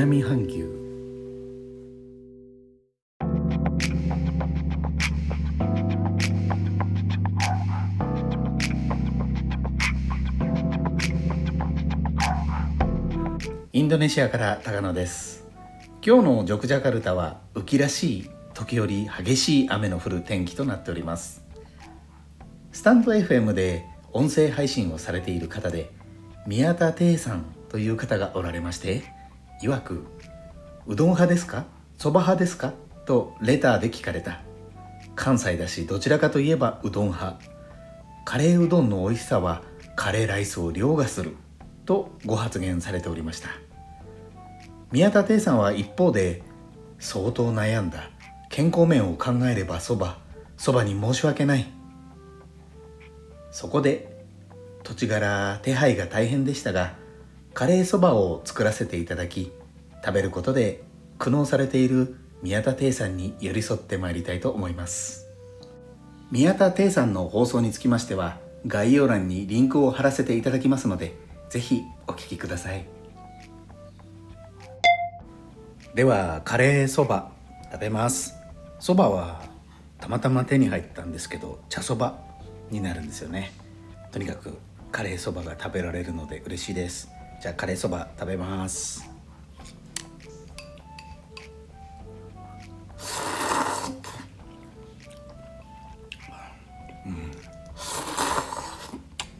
南半球。インドネシアから高野です。今日のジョクジャカルタは雨季らしい時折激しい雨の降る天気となっております。スタンド FM で音声配信をされている方で宮田亭さんという方がおられまして曰く「うどん派ですか？そば派ですか?」とレターで聞かれた。関西だしどちらかといえばうどん派。カレーうどんの美味しさはカレーライスを凌駕する。とご発言されておりました。宮田亭さんは一方で相当悩んだ。健康面を考えればそば。そばに申し訳ない。そこで土地柄手配が大変でしたがカレーそばを作らせていただき食べることで苦悩されている宮田亭さんに寄り添ってまいりたいと思います。宮田亭さんの放送につきましては概要欄にリンクを貼らせていただきますのでぜひお聞きください。ではカレーそば食べます。そばはたまたま手に入ったんですけど茶そばになるんですよね。とにかくカレーそばが食べられるので嬉しいです。じゃあカレーそば食べます。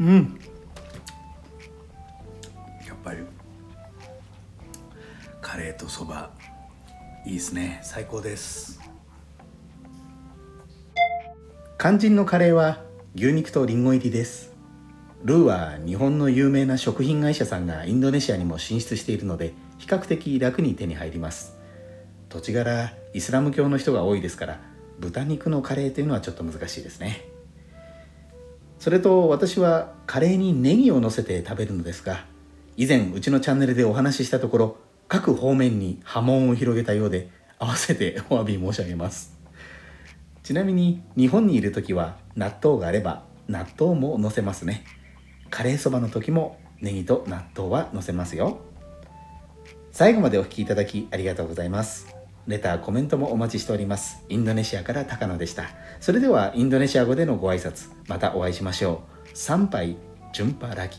うん、うん、やっぱり。カレーとそば。いいですね。最高です。肝心のカレーは牛肉とリンゴ入りです。ルーは日本の有名な食品会社さんがインドネシアにも進出しているので比較的楽に手に入ります。土地柄イスラム教の人が多いですから豚肉のカレーというのはちょっと難しいですねそれと私はカレーにネギを乗せて食べるのですが以前うちのチャンネルでお話ししたところ各方面に波紋を広げたようで合わせてお詫び申し上げます。ちなみに日本にいる時は納豆があれば納豆も乗せますね。カレーそばの時もネギと納豆は乗せますよ。最後までお聴きいただきありがとうございます。レターコメントもお待ちしております。インドネシアから高野でした。それではインドネシア語でのご挨拶またお会いしましょう。参拝ジュンパラギ。